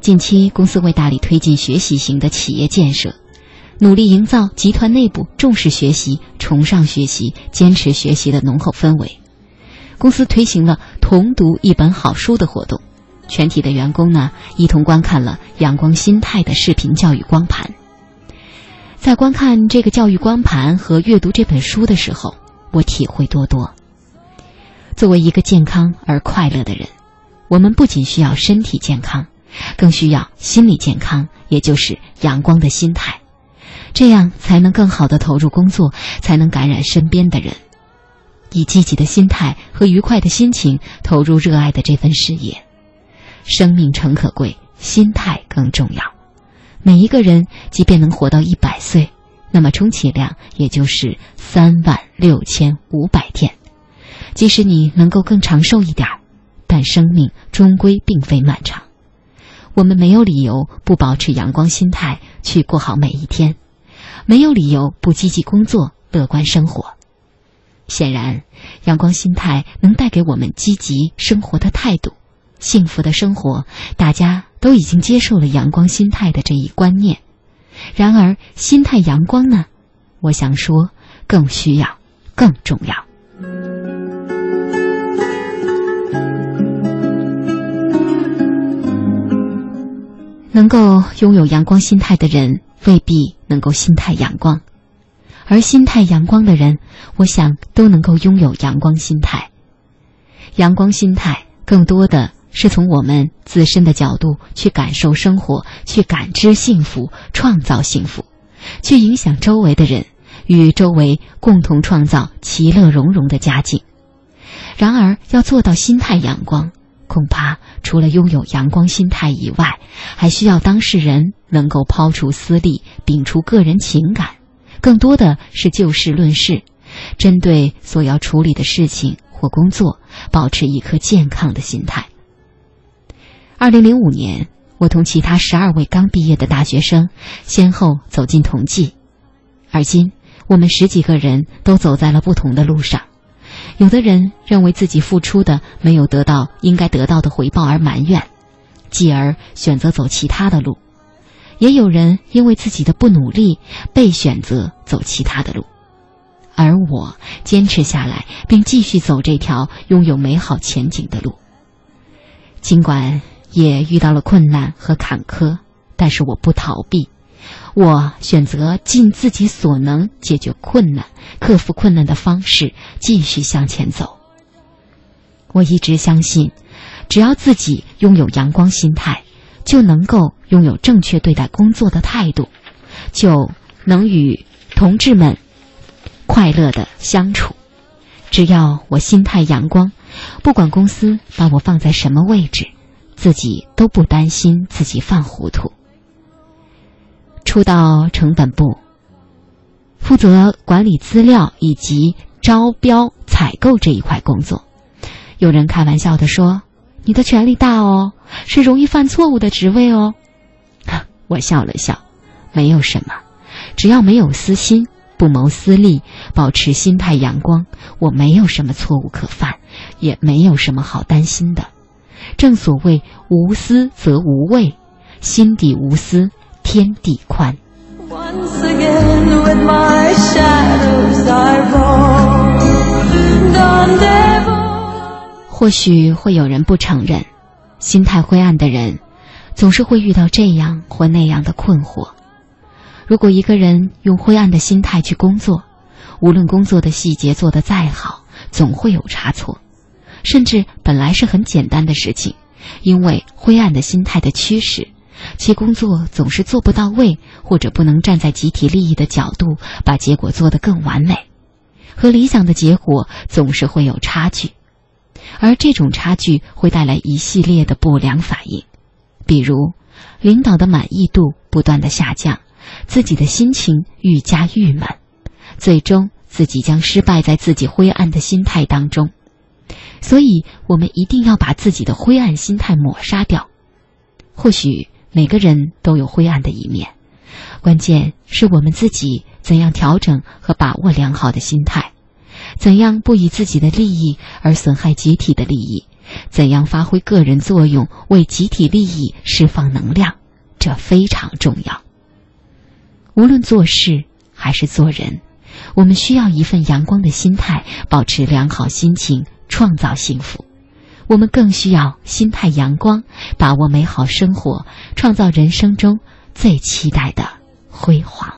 近期，公司为大力推进学习型的企业建设，努力营造集团内部重视学习、崇尚学习、坚持学习的浓厚氛围。公司推行了同读一本好书的活动，全体的员工呢一同观看了《阳光心态》的视频教育光盘。在观看这个教育光盘和阅读这本书的时候，我体会多多。作为一个健康而快乐的人，我们不仅需要身体健康。更需要心理健康，也就是阳光的心态，这样才能更好的投入工作，才能感染身边的人，以积极的心态和愉快的心情投入热爱的这份事业。生命诚可贵，心态更重要。每一个人即便能活到一百岁，那么充其量也就是三万六千五百天。即使你能够更长寿一点，但生命终归并非漫长。我们没有理由不保持阳光心态去过好每一天，没有理由不积极工作、乐观生活。显然，阳光心态能带给我们积极生活的态度、幸福的生活。大家都已经接受了阳光心态的这一观念。然而，心态阳光呢？我想说，更需要、更重要。能够拥有阳光心态的人，未必能够心态阳光；而心态阳光的人，我想都能够拥有阳光心态。阳光心态更多的是从我们自身的角度去感受生活，去感知幸福，创造幸福，去影响周围的人，与周围共同创造其乐融融的家境。然而，要做到心态阳光。恐怕除了拥有阳光心态以外，还需要当事人能够抛除私利，摒除个人情感，更多的是就事论事，针对所要处理的事情或工作，保持一颗健康的心态。二零零五年，我同其他十二位刚毕业的大学生先后走进同济，而今我们十几个人都走在了不同的路上。有的人认为自己付出的没有得到应该得到的回报而埋怨，继而选择走其他的路；也有人因为自己的不努力被选择走其他的路，而我坚持下来，并继续走这条拥有美好前景的路。尽管也遇到了困难和坎坷，但是我不逃避。我选择尽自己所能解决困难、克服困难的方式继续向前走。我一直相信，只要自己拥有阳光心态，就能够拥有正确对待工作的态度，就能与同志们快乐的相处。只要我心态阳光，不管公司把我放在什么位置，自己都不担心自己犯糊涂。初到成本部，负责管理资料以及招标采购这一块工作。有人开玩笑的说：“你的权力大哦，是容易犯错误的职位哦。” 我笑了笑，没有什么，只要没有私心，不谋私利，保持心态阳光，我没有什么错误可犯，也没有什么好担心的。正所谓无私则无畏，心底无私。天地宽。或许会有人不承认，心态灰暗的人，总是会遇到这样或那样的困惑。如果一个人用灰暗的心态去工作，无论工作的细节做得再好，总会有差错，甚至本来是很简单的事情，因为灰暗的心态的驱使。其工作总是做不到位，或者不能站在集体利益的角度把结果做得更完美，和理想的结果总是会有差距，而这种差距会带来一系列的不良反应，比如领导的满意度不断的下降，自己的心情愈加郁闷，最终自己将失败在自己灰暗的心态当中。所以，我们一定要把自己的灰暗心态抹杀掉，或许。每个人都有灰暗的一面，关键是我们自己怎样调整和把握良好的心态，怎样不以自己的利益而损害集体的利益，怎样发挥个人作用，为集体利益释放能量，这非常重要。无论做事还是做人，我们需要一份阳光的心态，保持良好心情，创造幸福。我们更需要心态阳光，把握美好生活，创造人生中最期待的辉煌。